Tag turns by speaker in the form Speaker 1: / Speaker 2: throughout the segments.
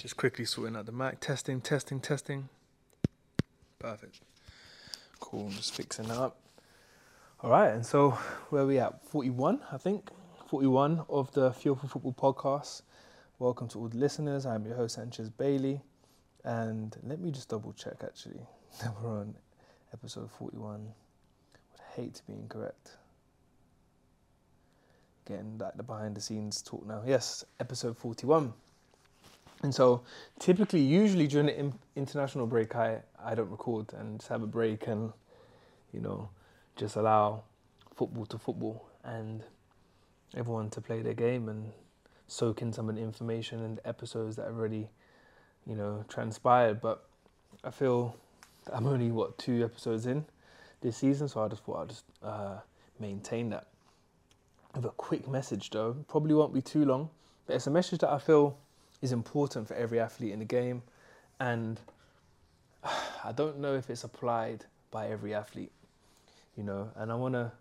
Speaker 1: Just quickly sorting out the mic. Testing, testing, testing. Perfect. Cool. Just fixing that up. All right. And so, where we at? 41, I think. 41 of the Fuel for Football podcast. Welcome to all the listeners. I'm your host, Sanchez Bailey. And let me just double check actually that we're on episode 41. Would hate to be incorrect. Getting like the behind the scenes talk now. Yes, episode 41. And so, typically, usually during the international break, I, I don't record and just have a break and, you know, just allow football to football and everyone to play their game and soak in some of the information and episodes that have already, you know, transpired. But I feel I'm only, what, two episodes in this season, so I just thought I'll just uh, maintain that. Have a quick message though, probably won't be too long, but it's a message that I feel is important for every athlete in the game. And I don't know if it's applied by every athlete, you know, and I want to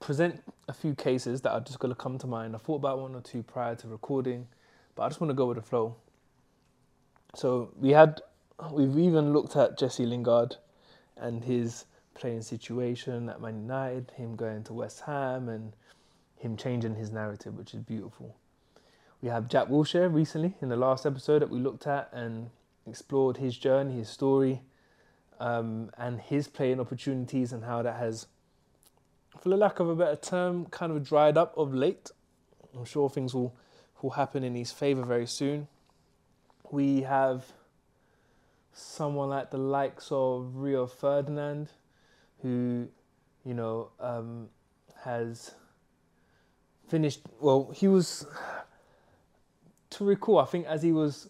Speaker 1: present a few cases that are just going to come to mind. I thought about one or two prior to recording, but I just want to go with the flow. So we had, we've even looked at Jesse Lingard and his playing situation at Man United, him going to West Ham, and him changing his narrative, which is beautiful. We have Jack Wilshere recently in the last episode that we looked at and explored his journey, his story, um, and his playing opportunities and how that has, for the lack of a better term, kind of dried up of late. I'm sure things will, will happen in his favour very soon. We have someone like the likes of Rio Ferdinand, who, you know, um, has finished. Well, he was recall, I think as he was,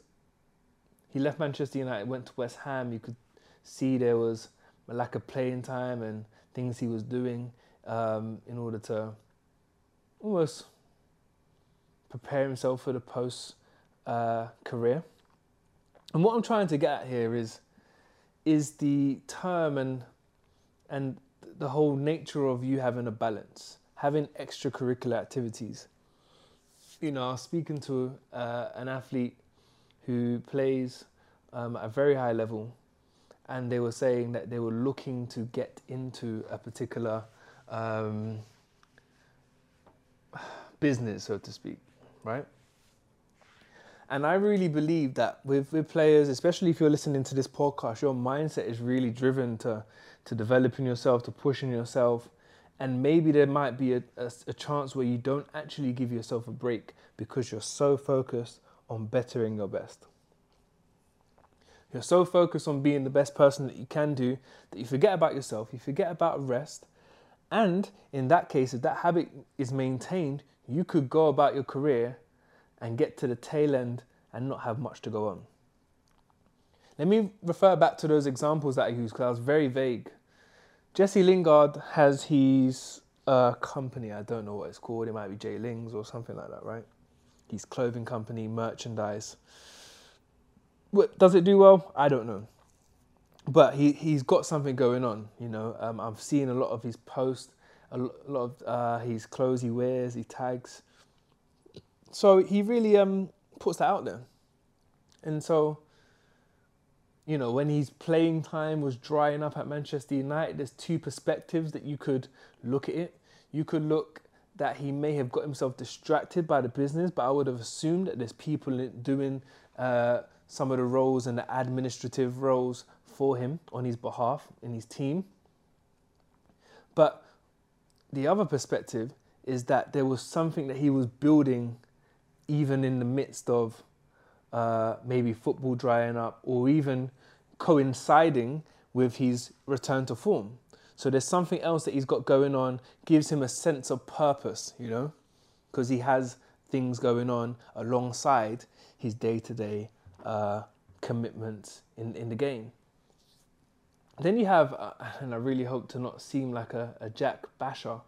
Speaker 1: he left Manchester United, went to West Ham. You could see there was a lack of playing time and things he was doing um, in order to almost prepare himself for the post uh, career. And what I'm trying to get at here is is the term and and the whole nature of you having a balance, having extracurricular activities you know, I was speaking to uh, an athlete who plays um, at a very high level, and they were saying that they were looking to get into a particular um, business, so to speak, right? And I really believe that with, with players, especially if you're listening to this podcast, your mindset is really driven to, to developing yourself, to pushing yourself, and maybe there might be a, a, a, chance where you don't actually give yourself a break because you're so focused on bettering your best. You're so focused on being the best person that you can do that you forget about yourself, you forget about rest. And in that case, if that habit is maintained, you could go about your career and get to the tail end and not have much to go on. Let me refer back to those examples that I used because I was very vague. Jesse Lingard has his uh, company. I don't know what it's called. It might be JLingz or something like that, right? His clothing company, merchandise. What, does it do well? I don't know. But he, he's got something going on, you know. Um, I've seen a lot of his posts, a lot of uh, his clothes he wears, he tags. So he really um, puts that out there. And so you know, when his playing time was drying up at Manchester United, there's two perspectives that you could look at it. You could look that he may have got himself distracted by the business, but I would have assumed that there's people doing uh, some of the roles and the administrative roles for him on his behalf in his team. But the other perspective is that there was something that he was building even in the midst of uh, maybe football drying up, or even coinciding with his return to form. So there's something else that he's got going on, gives him a sense of purpose, you know, because he has things going on alongside his day to day commitments in, in the game. Then you have, uh, and I really hope to not seem like a, a Jack basher,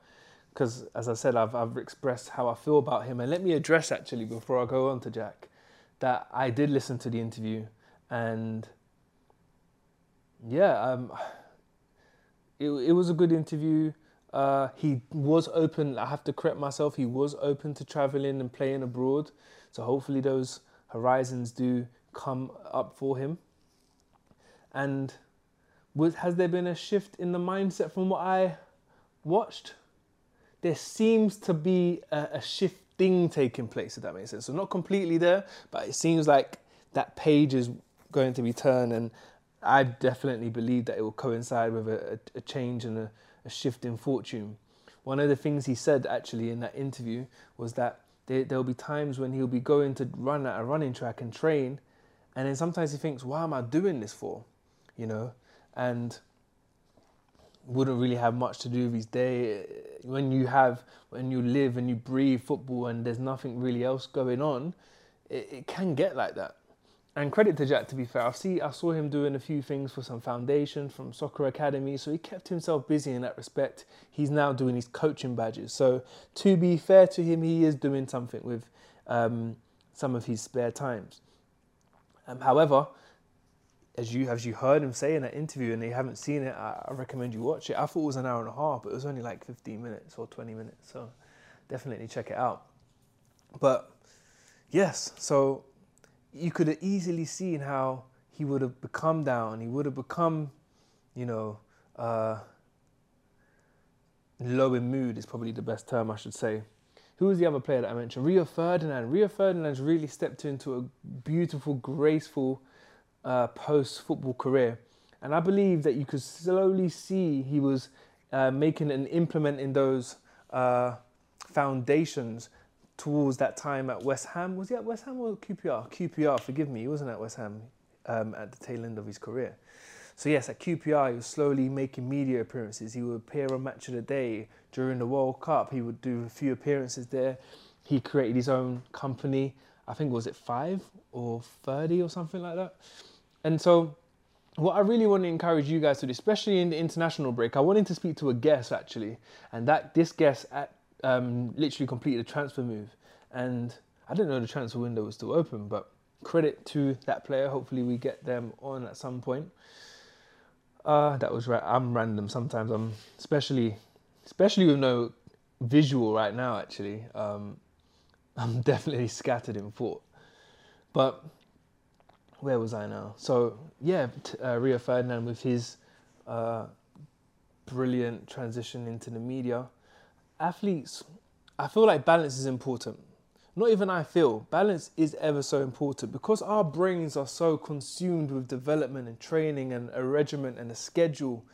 Speaker 1: because as I said, I've, I've expressed how I feel about him. And let me address actually before I go on to Jack that I did listen to the interview and yeah, um, it, it was a good interview. Uh, he was open. I have to correct myself. He was open to traveling and playing abroad. So hopefully those horizons do come up for him. And was, has there been a shift in the mindset from what I watched? There seems to be a, a shifting taking place, if that makes sense. So, not completely there, but it seems like that page is going to be turned. And I definitely believe that it will coincide with a, a change and a, a shift in fortune. One of the things he said actually in that interview was that there, there'll be times when he'll be going to run at a running track and train, and then sometimes he thinks, "Why am I doing this for?" You know, and wouldn't really have much to do with his day. When you have, when you live and you breathe football, and there's nothing really else going on, it, it can get like that. And credit to Jack, to be fair, I see I saw him doing a few things for some foundation from soccer academy, so he kept himself busy in that respect. He's now doing his coaching badges. So to be fair to him, he is doing something with um, some of his spare times. Um, however, as you as you heard him say in that interview, and you haven't seen it, I, I recommend you watch it. I thought it was an hour and a half, but it was only like 15 minutes or 20 minutes. So definitely check it out. But yes, so you could have easily seen how he would have become down. He would have become, you know, uh, low in mood is probably the best term I should say. Who was the other player that I mentioned? Rio Ferdinand. Rio Ferdinand's really stepped into a beautiful, graceful uh, post football career. And I believe that you could slowly see he was uh, making and implementing those uh, foundations towards that time at West Ham. Was he at West Ham or QPR? QPR, forgive me, he wasn't at West Ham um, at the tail end of his career. So yes, at QPR, he was slowly making media appearances. He would appear on Match of the Day during the World Cup. He would do a few appearances there. He created his own company. I think was it five or thirty or something like that. And so, what I really want to encourage you guys to do, especially in the international break, I wanted to speak to a guest actually, and that this guest at um, literally completed a transfer move, and I didn't know the transfer window was still open. But credit to that player. Hopefully, we get them on at some point. Uh, that was right. I'm random sometimes. I'm especially, especially with no visual right now. Actually, um, I'm definitely scattered in thought. But where was I now? So yeah, uh, Rio Ferdinand with his uh, brilliant transition into the media athletes, I feel like balance is important. Not even I feel, balance is ever so important because our brains are so consumed with development and training and a regimen and a schedule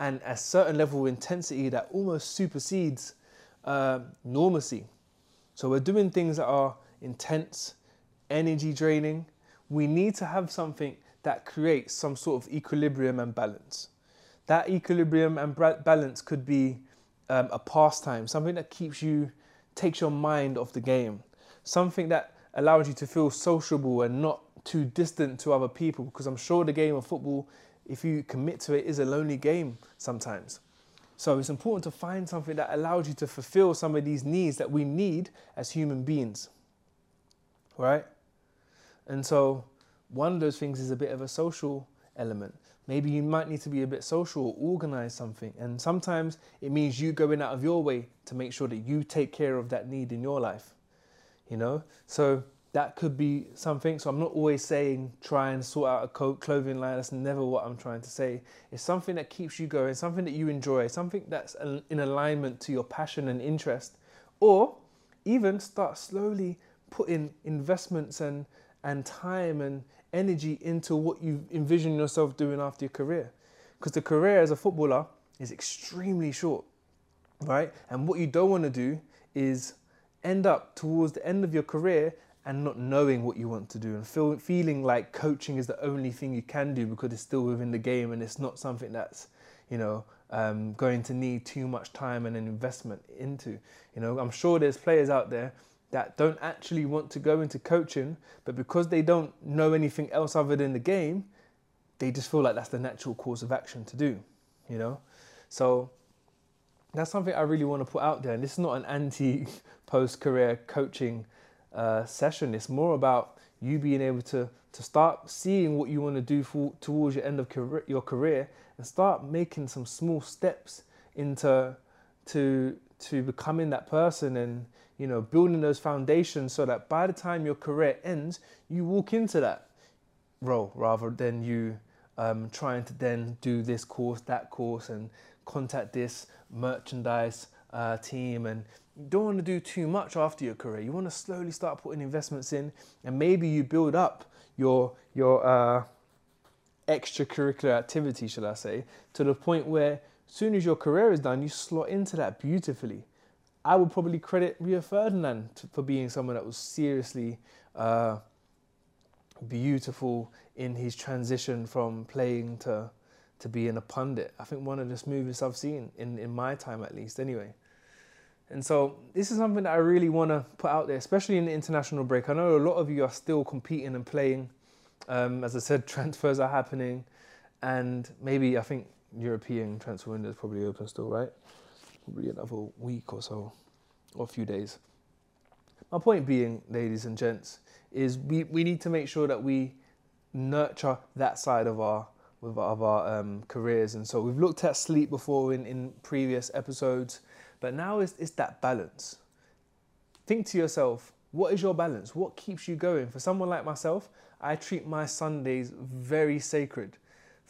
Speaker 1: and a certain level of intensity that almost supersedes uh, normacy. So we're doing things that are intense, energy draining. We need to have something that creates some sort of equilibrium and balance. That equilibrium and balance could be um, a pastime, something that keeps you, takes your mind off the game, something that allows you to feel sociable and not too distant to other people. Because I'm sure the game of football, if you commit to it, is a lonely game sometimes. So it's important to find something that allows you to fulfill some of these needs that we need as human beings. Right? And so one of those things is a bit of a social element. Maybe you might need to be a bit social or organize something. And sometimes it means you going out of your way to make sure that you take care of that need in your life. You know? So that could be something. So I'm not always saying try and sort out a clothing line. That's never what I'm trying to say. It's something that keeps you going, something that you enjoy, something that's in alignment to your passion and interest. Or even start slowly putting investments and, and time and energy into what you envision yourself doing after your career. Because the career as a footballer is extremely short, right? And what you don't want to do is end up towards the end of your career and not knowing what you want to do and feel, feeling like coaching is the only thing you can do because it's still within the game and it's not something that's, you know, um, going to need too much time and an investment into. You know, I'm sure there's players out there that don't actually want to go into coaching, but because they don't know anything else other than the game, they just feel like that's the natural course of action to do, you know? So that's something I really want to put out there. And this is not an anti post career coaching uh, session, it's more about you being able to, to start seeing what you want to do for, towards your end of your career and start making some small steps into to to becoming that person and you know building those foundations so that by the time your career ends you walk into that role rather than you um, trying to then do this course that course and contact this merchandise uh, team. And you don't want to do too much after your career. You want to slowly start putting investments in and maybe you build up your your uh, extracurricular activity should i say to the point where soon as your career is done you slot into that beautifully I would probably credit Rio Ferdinand for being someone that was seriously uh, beautiful in his transition from playing to to being a pundit. I think one of the smoothest I've seen in, in my time at least anyway. And so this is something that I really want to put out there, especially in the international break. I know a lot of you are still competing and playing. Um, as I said, transfers are happening, and maybe I think European transfer window is probably open still, right? probably another week or so, or a few days. My point being, ladies and gents, is we, we need to make sure that we nurture that side of our of our um, careers. And so we've looked at sleep before in, in previous episodes, but now it's, it's that balance. Think to yourself, what is your balance? What keeps you going? For someone like myself, I treat my Sundays very sacred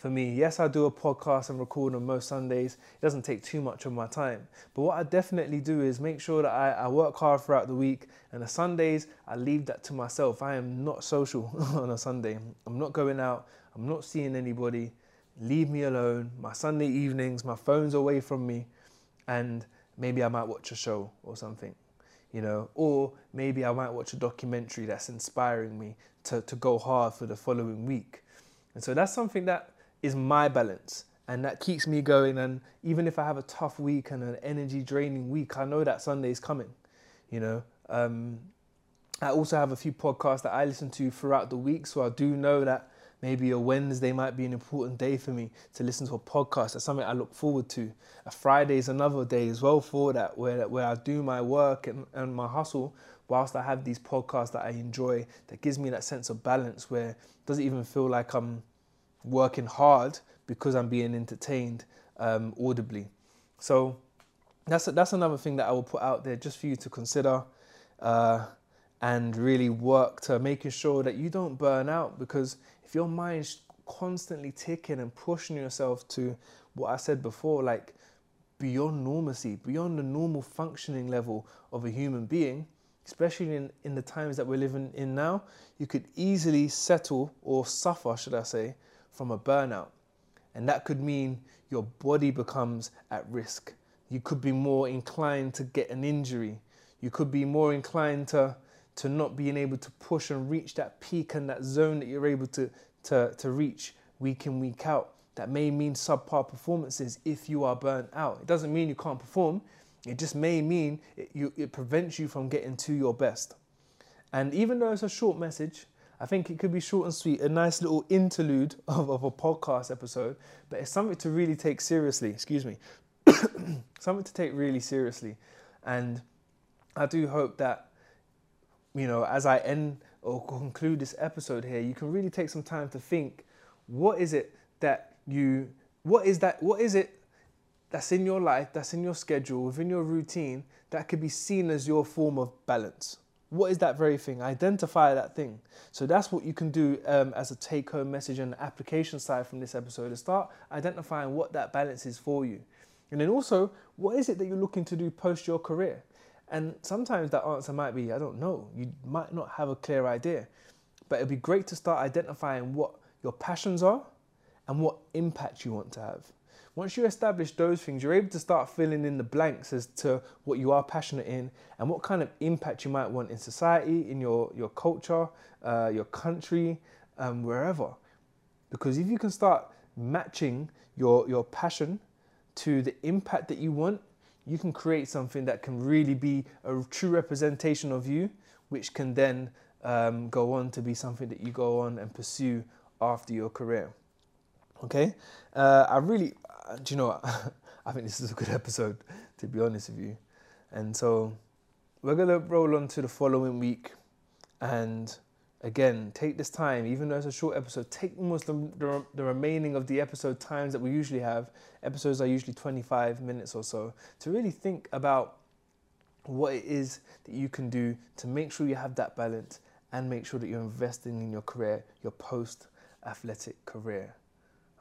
Speaker 1: for me. Yes, I do a podcast and record on most Sundays. It doesn't take too much of my time. But what I definitely do is make sure that I, I work hard throughout the week and the Sundays, I leave that to myself. I am not social on a Sunday. I'm not going out. I'm not seeing anybody. Leave me alone. My Sunday evenings, my phone's away from me. And maybe I might watch a show or something, you know, or maybe I might watch a documentary that's inspiring me to, to go hard for the following week. And so that's something that is my balance. And that keeps me going. And even if i have a tough week and an energy draining week i know that sunday is coming you know? Um, i also have a few podcasts that i listen to throughout the week. So i do know that maybe a wednesday might be an important day for me to listen to a podcast. That's something i look forward to. A friday is another day as well for that where, where i do my work and, and my hustle whilst i have these podcasts that i enjoy. That gives me that sense of balance where it doesn't even feel like i'm working hard because I'm being entertained um, audibly. So that's a, that's another thing that I will put out there just for you to consider uh, and really work to making sure that you don't burn out because if your mind's constantly ticking and pushing yourself to what I said before, like beyond normalcy, beyond the normal functioning level of a human being, especially in, in the times that we're living in now, you could easily settle or suffer, should I say, from a burnout. And that could mean your body becomes at risk. You could be more inclined to get an injury. You could be more inclined to, to not being able to push and reach that peak and that zone that you're able to, to, to reach week in, week out. That may mean subpar performances if you are burnt out. It doesn't mean you can't perform, it just may mean it, you, it prevents you from getting to your best. And even though it's a short message, I think it could be short and sweet, a nice little interlude of, of a podcast episode, but it's something to really take seriously. Excuse me. something to take really seriously. And I do hope that, you know, as I end or conclude this episode here, you can really take some time to think what is it that you, what is that, what is it that's in your life, that's in your schedule, within your routine, that could be seen as your form of balance? What is that very thing? Identify that thing. So that's what you can do um, as a take home message and application side from this episode is start identifying what that balance is for you. And then also, what is it that you're looking to do post your career? And sometimes that answer might be, I don't know. You might not have a clear idea. But it'd be great to start identifying what your passions are and what impact you want to have. Once you establish those things, you're able to start filling in the blanks as to what you are passionate in and what kind of impact you might want in society, in your, your culture, uh, your country, um, wherever. Because if you can start matching your, your passion to the impact that you want, you can create something that can really be a true representation of you, which can then um, go on to be something that you go on and pursue after your career. Okay, uh, I really, Uh, do you know? I think this is a good episode, to be honest with you. And so we're going to roll on to the following week. And again, take this time, even though it's a short episode, take almost the, the, the, remaining of the episode times that we usually have. Episodes are usually 25 minutes or so, to really think about what it is that you can do to make sure you have that balance and make sure that you're investing in your career, your post athletic career.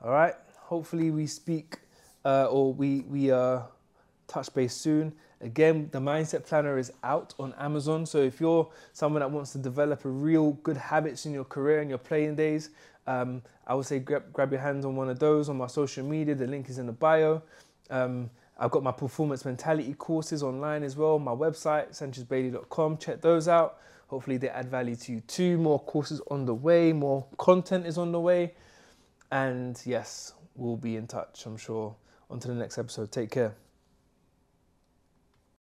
Speaker 1: All right. Hopefully, we speak uh, or we we uh, touch base soon. Again, the Mindset Planner is out on Amazon. So if you're someone that wants to develop a real good habits in your career and your playing days, um, I would say grab, grab your hands on one of those on my social media. The link is in the bio. Um, I've got my performance mentality courses online as well. My website, sanchezbailey.com. Check those out. Hopefully, they add value to you too. More courses on the way, more content is on the way. And yes, we'll be in touch, I'm sure. To the next episode. Take care.